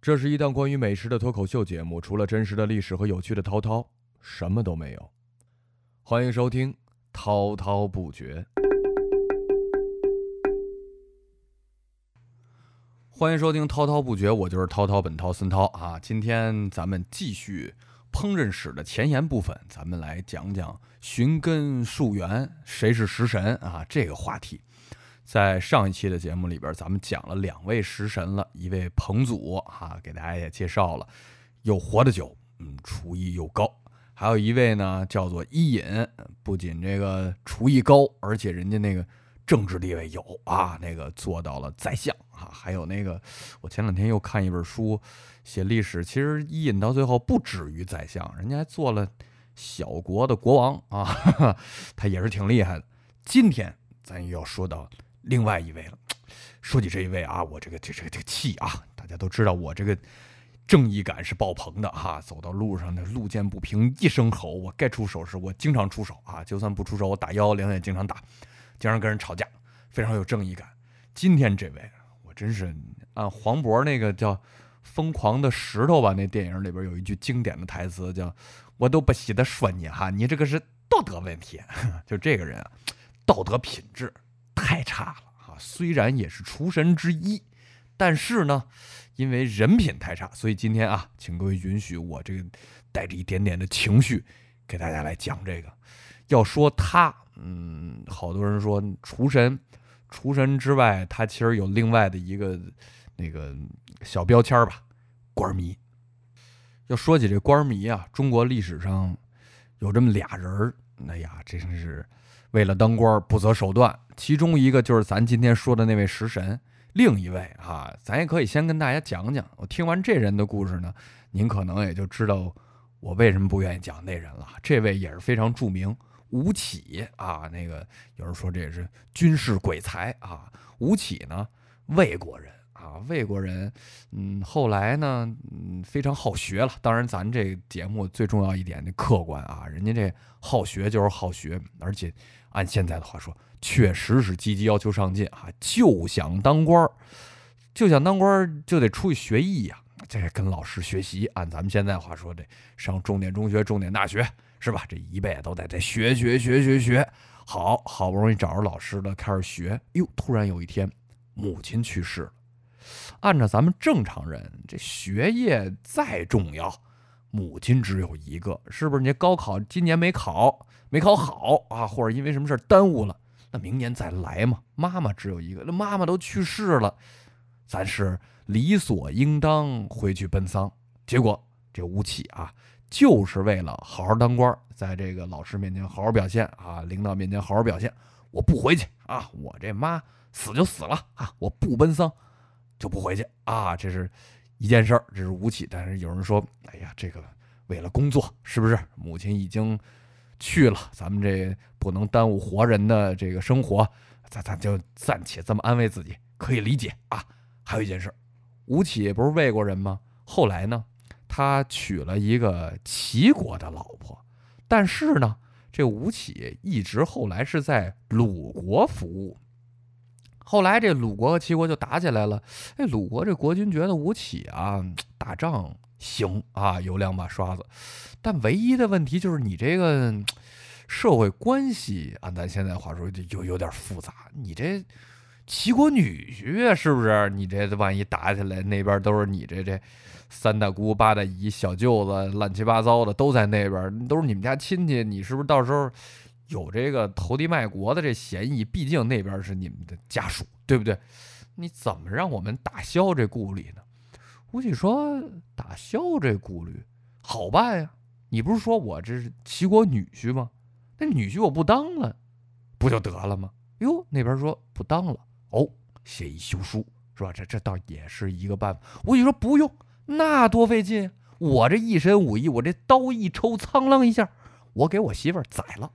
这是一档关于美食的脱口秀节目，除了真实的历史和有趣的涛涛，什么都没有。欢迎收听《滔滔不绝》。欢迎收听《滔滔不绝》，我就是滔滔本涛孙涛啊。今天咱们继续烹饪史的前沿部分，咱们来讲讲寻根溯源，谁是食神啊？这个话题。在上一期的节目里边，咱们讲了两位食神了，一位彭祖哈，给大家也介绍了，又活得久，嗯，厨艺又高；还有一位呢，叫做伊尹，不仅这个厨艺高，而且人家那个政治地位有啊，那个做到了宰相啊。还有那个，我前两天又看一本书，写历史，其实伊尹到最后不止于宰相，人家还做了小国的国王啊，他也是挺厉害的。今天咱又要说到。另外一位了，说起这一位啊，我这个这这个这个气啊，大家都知道我这个正义感是爆棚的哈。走到路上的路见不平一声吼，我该出手时我经常出手啊，就算不出手我打幺幺零也经常打，经常跟人吵架，非常有正义感。今天这位我真是按黄渤那个叫《疯狂的石头》吧，那电影里边有一句经典的台词叫“我都不稀得说你哈，你这个是道德问题”，就这个人，道德品质。太差了啊！虽然也是厨神之一，但是呢，因为人品太差，所以今天啊，请各位允许我这个带着一点点的情绪给大家来讲这个。要说他，嗯，好多人说厨神，厨神之外，他其实有另外的一个那个小标签吧，官迷。要说起这官迷啊，中国历史上有这么俩人儿，哎呀，真是。为了当官不择手段，其中一个就是咱今天说的那位食神，另一位啊，咱也可以先跟大家讲讲。我听完这人的故事呢，您可能也就知道我为什么不愿意讲那人了。这位也是非常著名，吴起啊，那个有人说这也是军事鬼才啊。吴起呢，魏国人。啊，魏国人，嗯，后来呢，嗯，非常好学了。当然，咱这节目最重要一点，那客观啊，人家这好学就是好学，而且按现在的话说，确实是积极要求上进啊，就想当官儿，就想当官儿就得出去学艺呀，这跟老师学习。按咱们现在话说，得上重点中学、重点大学，是吧？这一辈子都得在学学学学学，好好不容易找着老师了，开始学。哟，突然有一天，母亲去世了。按照咱们正常人，这学业再重要，母亲只有一个，是不是？你高考今年没考，没考好啊，或者因为什么事耽误了，那明年再来嘛。妈妈只有一个，那妈妈都去世了，咱是理所应当回去奔丧。结果这吴起啊，就是为了好好当官，在这个老师面前好好表现啊，领导面前好好表现，我不回去啊，我这妈死就死了啊，我不奔丧。就不回去啊，这是一件事儿，这是吴起。但是有人说，哎呀，这个为了工作，是不是？母亲已经去了，咱们这不能耽误活人的这个生活，咱咱就暂且这么安慰自己，可以理解啊。还有一件事，吴起不是魏国人吗？后来呢，他娶了一个齐国的老婆，但是呢，这吴起一直后来是在鲁国服务。后来这鲁国和齐国就打起来了，哎，鲁国这国君觉得吴起啊打仗行啊，有两把刷子，但唯一的问题就是你这个社会关系，按咱现在话说就有有点复杂。你这齐国女婿是不是？你这万一打起来，那边都是你这这三大姑八大姨小舅子，乱七八糟的都在那边，都是你们家亲戚，你是不是到时候？有这个投敌卖国的这嫌疑，毕竟那边是你们的家属，对不对？你怎么让我们打消这顾虑呢？吴起说：“打消这顾虑好办呀，你不是说我这是齐国女婿吗？那女婿我不当了，不就得了吗？”哟，那边说不当了，哦，写一休书是吧？这这倒也是一个办法。吴起说：“不用，那多费劲！我这一身武艺，我这刀一抽，苍啷一下，我给我媳妇儿宰了。”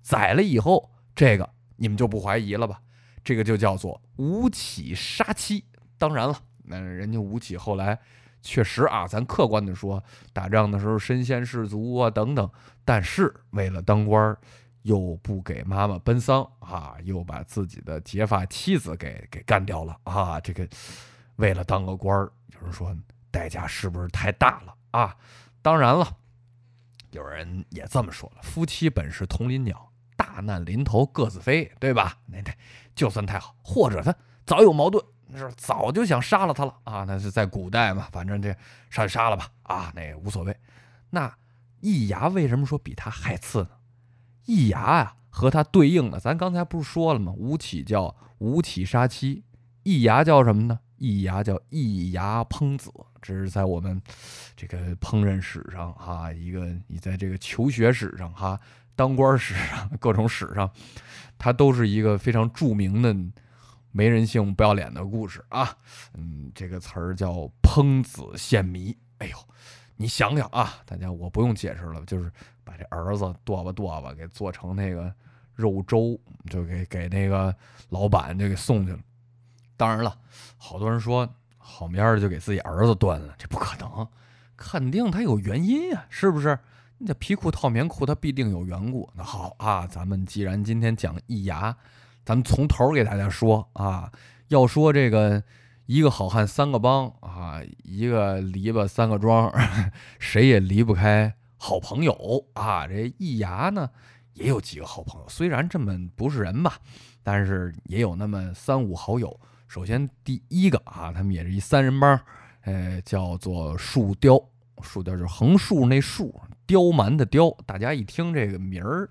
宰了以后，这个你们就不怀疑了吧？这个就叫做吴起杀妻。当然了，那人家吴起后来确实啊，咱客观的说，打仗的时候身先士卒啊等等。但是为了当官，又不给妈妈奔丧啊，又把自己的结发妻子给给干掉了啊。这个为了当个官有人说代价是不是太大了啊？当然了，有人也这么说了：夫妻本是同林鸟，大难临头各自飞，对吧？那那就算太好，或者他早有矛盾，是早就想杀了他了啊？那是在古代嘛，反正这杀就杀了吧啊，那也无所谓。那易牙为什么说比他还次呢？易牙啊，和他对应的，咱刚才不是说了吗？吴起叫吴起杀妻，易牙叫什么呢？易牙叫易牙烹子，这是在我们这个烹饪史上哈，一个你在这个求学史上哈，当官史上 各种史上，它都是一个非常著名的没人性、不要脸的故事啊。嗯，这个词儿叫烹子献迷。哎呦，你想想啊，大家我不用解释了，就是把这儿子剁吧剁吧给做成那个肉粥，就给给那个老板就给送去了。当然了，好多人说好面儿就给自己儿子端了，这不可能，肯定他有原因呀，是不是？你这皮裤套棉裤，它必定有缘故。那好啊，咱们既然今天讲易牙，咱们从头给大家说啊。要说这个一个好汉三个帮啊，一个篱笆三个桩，谁也离不开好朋友啊。这易牙呢，也有几个好朋友，虽然这么不是人吧，但是也有那么三五好友。首先，第一个啊，他们也是一三人帮，呃，叫做树雕。树雕就是横竖那竖，刁蛮的刁。大家一听这个名儿，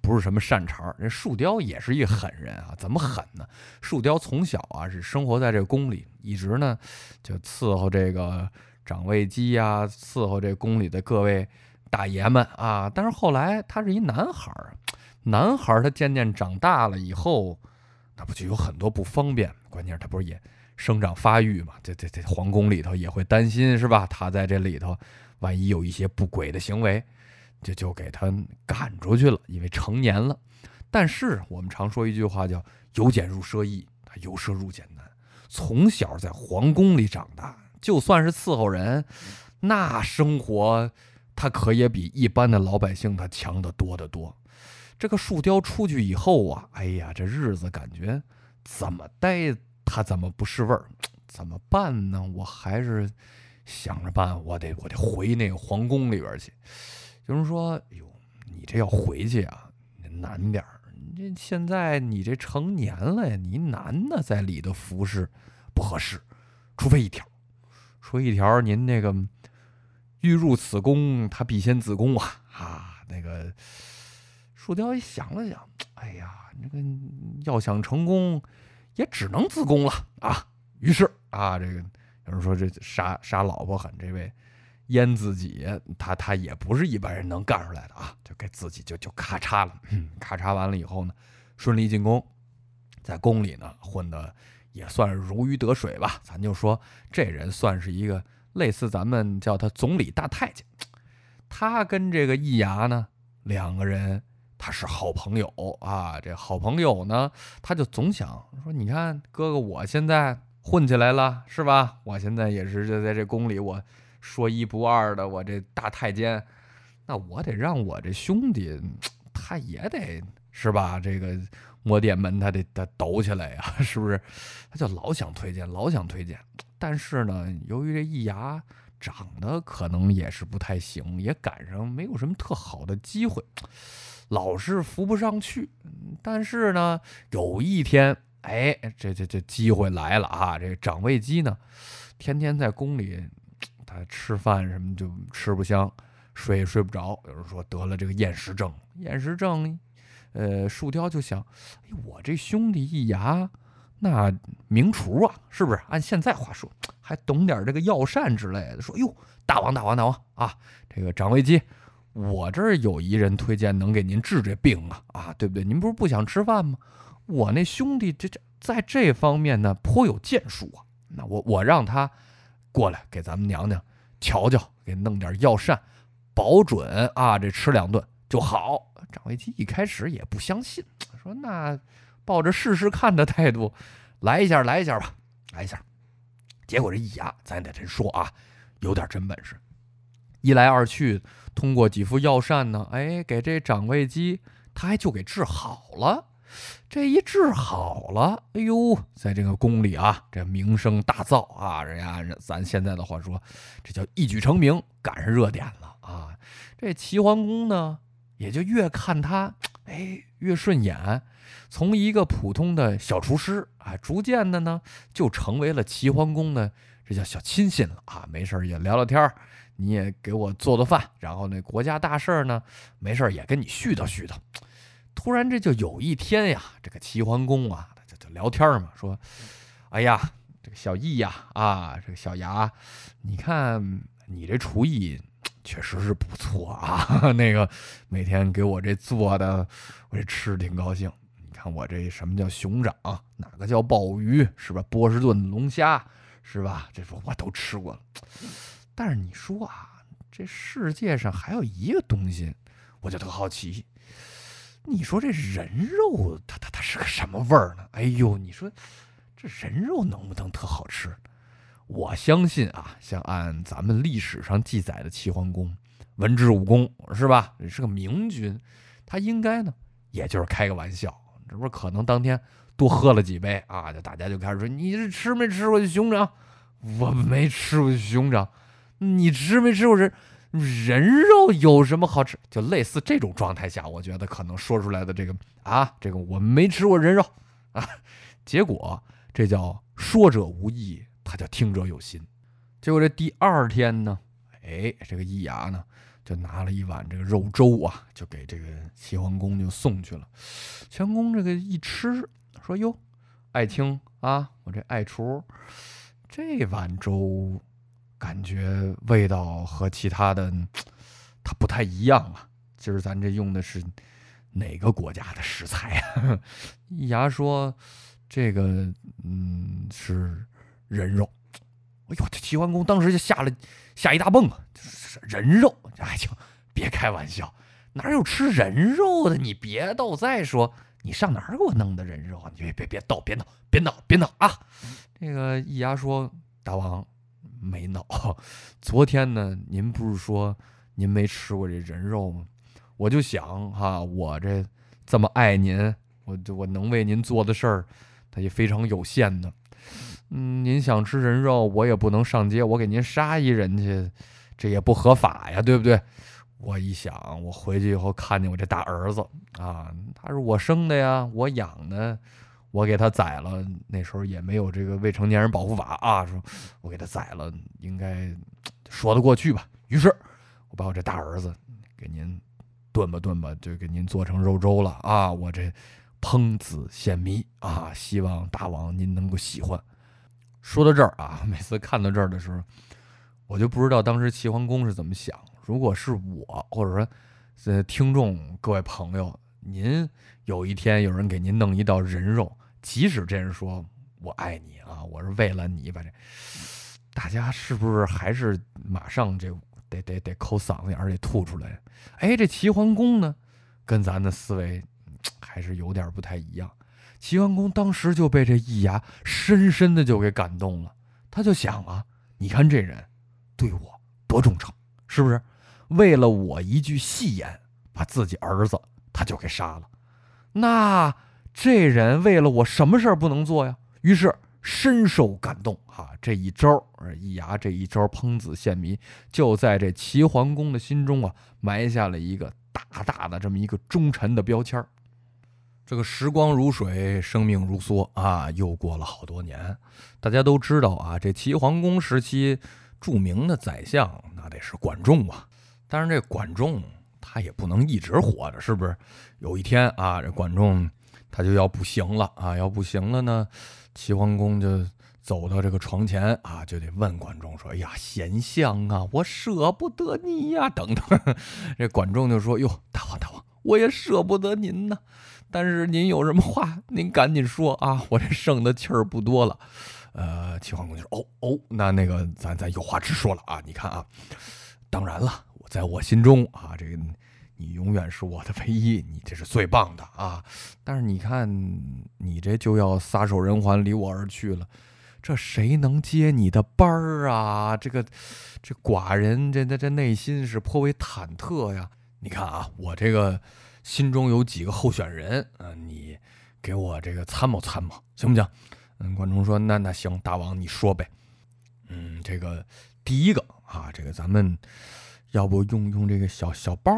不是什么善茬儿。这树雕也是一狠人啊，怎么狠呢？树雕从小啊是生活在这宫里，一直呢就伺候这个掌柜机呀，伺候这宫里的各位大爷们啊。但是后来他是一男孩儿，男孩儿他渐渐长大了以后。那不就有很多不方便？关键是他不是也生长发育嘛？这这这皇宫里头也会担心是吧？他在这里头，万一有一些不轨的行为，就就给他赶出去了，因为成年了。但是我们常说一句话叫“由俭入奢易”，由奢入俭难。从小在皇宫里长大，就算是伺候人，那生活他可也比一般的老百姓他强得多得多。这个树雕出去以后啊，哎呀，这日子感觉怎么待他怎么不是味儿？怎么办呢？我还是想着办，我得我得回那个皇宫里边去。有人说：“哟，你这要回去啊，难点儿。这现在你这成年了呀，你男的在里头服侍不合适，除非一条，说一条，您那个欲入此宫，他必先自宫啊啊，那个。”树雕一想了想，哎呀，这个要想成功，也只能自宫了啊。于是啊，这个有人说这杀杀老婆狠，这位阉自己，他他也不是一般人能干出来的啊，就给自己就就咔嚓了，咔嚓完了以后呢，顺利进宫，在宫里呢混的也算如鱼得水吧。咱就说这人算是一个类似咱们叫他总理大太监，他跟这个易牙呢两个人。他是好朋友啊，这好朋友呢，他就总想说：“你看，哥哥，我现在混起来了，是吧？我现在也是就在这宫里，我说一不二的，我这大太监，那我得让我这兄弟，他也得是吧？这个摸电门，他得他抖起来呀，是不是？他就老想推荐，老想推荐，但是呢，由于这一牙长得可能也是不太行，也赶上没有什么特好的机会。”老是扶不上去，但是呢，有一天，哎，这这这机会来了啊！这掌柜机呢，天天在宫里，他吃饭什么就吃不香，睡也睡不着。有人说得了这个厌食症，厌食症，呃，树雕就想，哎，我这兄弟一牙，那名厨啊，是不是？按现在话说，还懂点这个药膳之类的。说，哟，大王大王大王啊，这个掌柜机。我这儿有一人推荐能给您治这病啊啊，对不对？您不是不想吃饭吗？我那兄弟这这在这方面呢颇有建树啊。那我我让他过来给咱们娘娘瞧瞧，给弄点药膳，保准啊这吃两顿就好。张维基一开始也不相信，说那抱着试试看的态度来一下来一下吧，来一下。结果这一牙，咱得真说啊，有点真本事。一来二去，通过几副药膳呢，哎，给这掌柜机他还就给治好了。这一治好了，哎呦，在这个宫里啊，这名声大噪啊，人家咱现在的话说，这叫一举成名，赶上热点了啊。这齐桓公呢，也就越看他，哎，越顺眼。从一个普通的小厨师啊，逐渐的呢，就成为了齐桓公的这叫小亲信了啊。没事也聊聊天儿你也给我做做饭，然后那国家大事儿呢，没事也跟你絮叨絮叨。突然这就有一天呀，这个齐桓公啊，就就聊天嘛，说：“哎呀，这个小易呀，啊，这个小牙，你看你这厨艺确实是不错啊，那个每天给我这做的，我这吃挺高兴。”你看我这什么叫熊掌，哪个叫鲍鱼，是吧？波士顿龙虾，是吧？这说我都吃过了。但是你说啊，这世界上还有一个东西，我就特好奇。你说这人肉，它它它是个什么味儿呢？哎呦，你说这人肉能不能特好吃？我相信啊，像按咱们历史上记载的齐桓公，文治武功是吧？是个明君，他应该呢，也就是开个玩笑。这不是可能当天多喝了几杯啊？就大家就开始说：“你这吃没吃过熊掌？我没吃过熊掌。你吃没吃过人人肉？有什么好吃？就类似这种状态下，我觉得可能说出来的这个啊，这个我没吃过人肉啊。结果这叫说者无意，他叫听者有心。结果这第二天呢，哎，这个易牙呢。就拿了一碗这个肉粥啊，就给这个齐桓公就送去了。齐桓公这个一吃，说：“哟，爱卿啊，我这爱厨，这碗粥感觉味道和其他的它不太一样啊。今儿咱这用的是哪个国家的食材啊？” 易牙说：“这个嗯是人肉。”哎呦，这齐桓公当时就吓了吓一大蹦啊！人肉，哎，就别开玩笑，哪有吃人肉的？你别逗！再说，你上哪儿给我弄的人肉啊？你别别别逗，别闹，别闹，别闹啊！这个易牙说：“大王没闹，昨天呢，您不是说您没吃过这人肉吗？我就想哈，我这这么爱您，我就我能为您做的事儿，它也非常有限的。嗯，您想吃人肉，我也不能上街，我给您杀一人去。”这也不合法呀，对不对？我一想，我回去以后看见我这大儿子啊，他是我生的呀，我养的，我给他宰了。那时候也没有这个未成年人保护法啊，说我给他宰了，应该说得过去吧？于是，我把我这大儿子给您炖吧炖吧，就给您做成肉粥了啊！我这烹子献迷啊，希望大王您能够喜欢。说到这儿啊，每次看到这儿的时候。我就不知道当时齐桓公是怎么想。如果是我，或者说，呃，听众各位朋友，您有一天有人给您弄一道人肉，即使这人说我爱你啊，我是为了你把这，大家是不是还是马上这得得得抠嗓子眼儿得吐出来？哎，这齐桓公呢，跟咱的思维还是有点不太一样。齐桓公当时就被这易牙深深的就给感动了，他就想啊，你看这人。对我多忠诚，是不是？为了我一句戏言，把自己儿子他就给杀了。那这人为了我什么事儿不能做呀？于是深受感动啊，这一招儿一牙这一招烹子献迷，就在这齐桓公的心中啊埋下了一个大大的这么一个忠臣的标签儿。这个时光如水，生命如梭啊，又过了好多年。大家都知道啊，这齐桓公时期。著名的宰相那得是管仲啊，但是这管仲他也不能一直活着，是不是？有一天啊，这管仲他就要不行了啊，要不行了呢，齐桓公就走到这个床前啊，就得问管仲说：“哎呀，贤相啊，我舍不得你呀，等等。”这管仲就说：“哟，大王大王，我也舍不得您呢，但是您有什么话，您赶紧说啊，我这剩的气儿不多了。”呃，齐桓公就说：“哦哦，那那个，咱咱有话直说了啊！你看啊，当然了，我在我心中啊，这个你永远是我的唯一，你这是最棒的啊！但是你看，你这就要撒手人寰，离我而去了，这谁能接你的班儿啊？这个这寡人这这这内心是颇为忐忑呀！你看啊，我这个心中有几个候选人啊，你。”给我这个参谋参谋，行不行？嗯，管仲说：“那那行，大王你说呗。”嗯，这个第一个啊，这个咱们要不用用这个小小包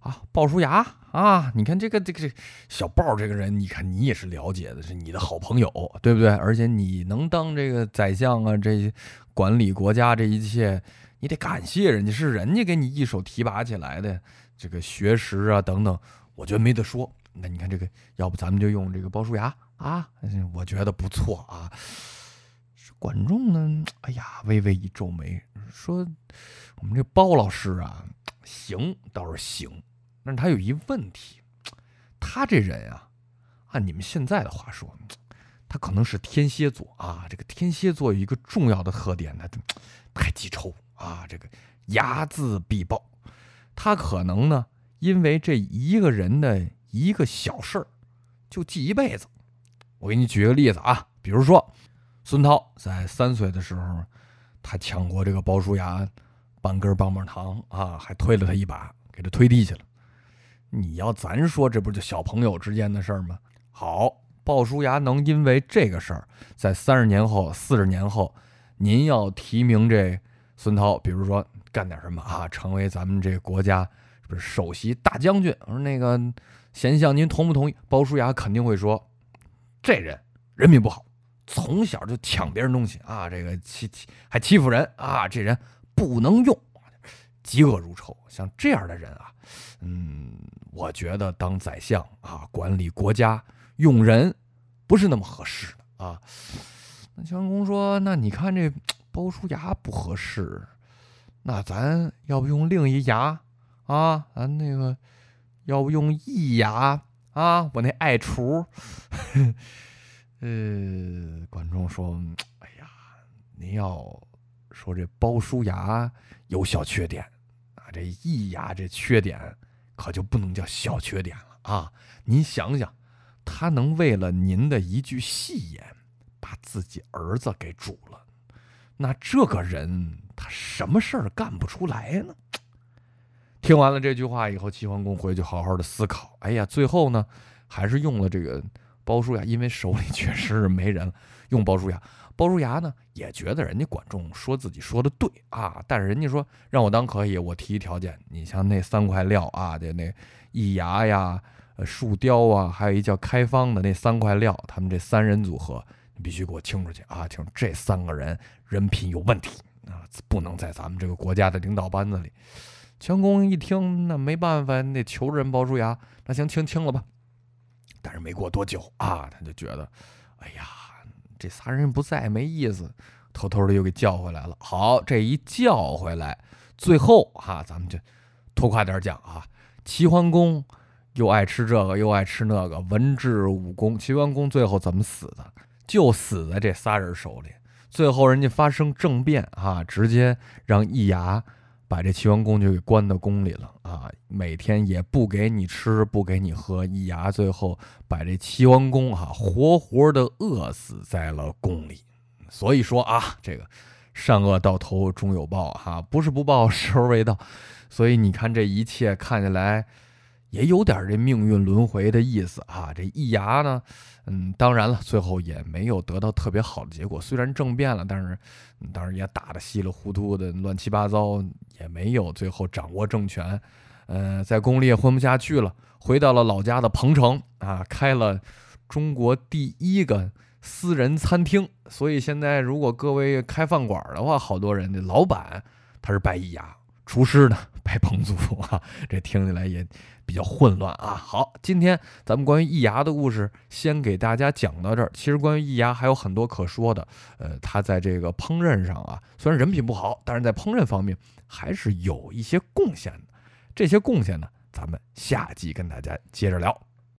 啊，鲍叔牙啊，你看这个这个这小鲍这个人，你看你也是了解的，是你的好朋友，对不对？而且你能当这个宰相啊，这管理国家这一切，你得感谢人家，是人家给你一手提拔起来的，这个学识啊等等，我觉得没得说。那你看这个，要不咱们就用这个鲍叔牙啊？我觉得不错啊。管仲呢，哎呀，微微一皱眉，说：“我们这包老师啊，行倒是行，但是他有一问题，他这人啊，按你们现在的话说，他可能是天蝎座啊。这个天蝎座有一个重要的特点呢，太记仇啊，这个睚眦必报。他可能呢，因为这一个人的。”一个小事儿就记一辈子。我给你举个例子啊，比如说孙涛在三岁的时候，他抢过这个鲍叔牙半根棒棒糖啊，还推了他一把，给他推地去了。你要咱说，这不就小朋友之间的事儿吗？好，鲍叔牙能因为这个事儿，在三十年后、四十年后，您要提名这孙涛，比如说干点什么啊，成为咱们这国家不是首席大将军？我说那个。贤相，您同不同意？鲍叔牙肯定会说：“这人人品不好，从小就抢别人东西啊，这个欺欺还欺负人啊，这人不能用，嫉恶如仇。像这样的人啊，嗯，我觉得当宰相啊，管理国家用人不是那么合适的啊。”那襄公说：“那你看这鲍叔牙不合适，那咱要不用另一牙啊？咱那个。”要不用易牙啊，我那爱厨，呃，管仲说：“哎呀，您要说这包叔牙有小缺点，这易牙这缺点可就不能叫小缺点了啊！您想想，他能为了您的一句戏言，把自己儿子给煮了，那这个人他什么事儿干不出来呢？”听完了这句话以后，齐桓公回去好好的思考。哎呀，最后呢，还是用了这个鲍叔牙，因为手里确实是没人了，用鲍叔牙。鲍叔牙呢，也觉得人家管仲说自己说的对啊，但是人家说让我当可以，我提一条件，你像那三块料啊，的那易牙呀、树雕啊，还有一叫开方的那三块料，他们这三人组合，你必须给我清出去啊！清这三个人人品有问题啊，不能在咱们这个国家的领导班子里。姜公一听，那没办法，你得求人包叔牙。那行，清清了吧。但是没过多久啊，他就觉得，哎呀，这仨人不在，没意思，偷偷的又给叫回来了。好，这一叫回来，最后哈，咱们就拖快点讲啊。齐桓公又爱吃这个，又爱吃那个，文治武功。齐桓公最后怎么死的？就死在这仨人手里。最后人家发生政变啊，直接让易牙。把这齐桓公就给关到宫里了啊！每天也不给你吃，不给你喝，一牙最后把这齐桓公哈活活的饿死在了宫里。所以说啊，这个善恶到头终有报哈，不是不报，时候未到。所以你看这一切看起来。也有点这命运轮回的意思啊！这易牙呢，嗯，当然了，最后也没有得到特别好的结果。虽然政变了，但是当然也打得稀里糊涂的，乱七八糟，也没有最后掌握政权。呃，在宫里也混不下去了，回到了老家的彭城啊，开了中国第一个私人餐厅。所以现在如果各位开饭馆的话，好多人的老板他是拜易牙，厨师呢拜彭祖啊，这听起来也。比较混乱啊！好，今天咱们关于易牙的故事先给大家讲到这儿。其实关于易牙还有很多可说的。呃，他在这个烹饪上啊，虽然人品不好，但是在烹饪方面还是有一些贡献的。这些贡献呢，咱们下集跟大家接着聊。